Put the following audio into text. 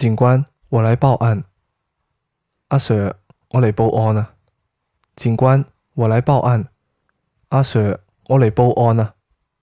警官，我来报案。阿 Sir，我嚟报案啊。警官，我来报案。阿 Sir，我嚟报案啊。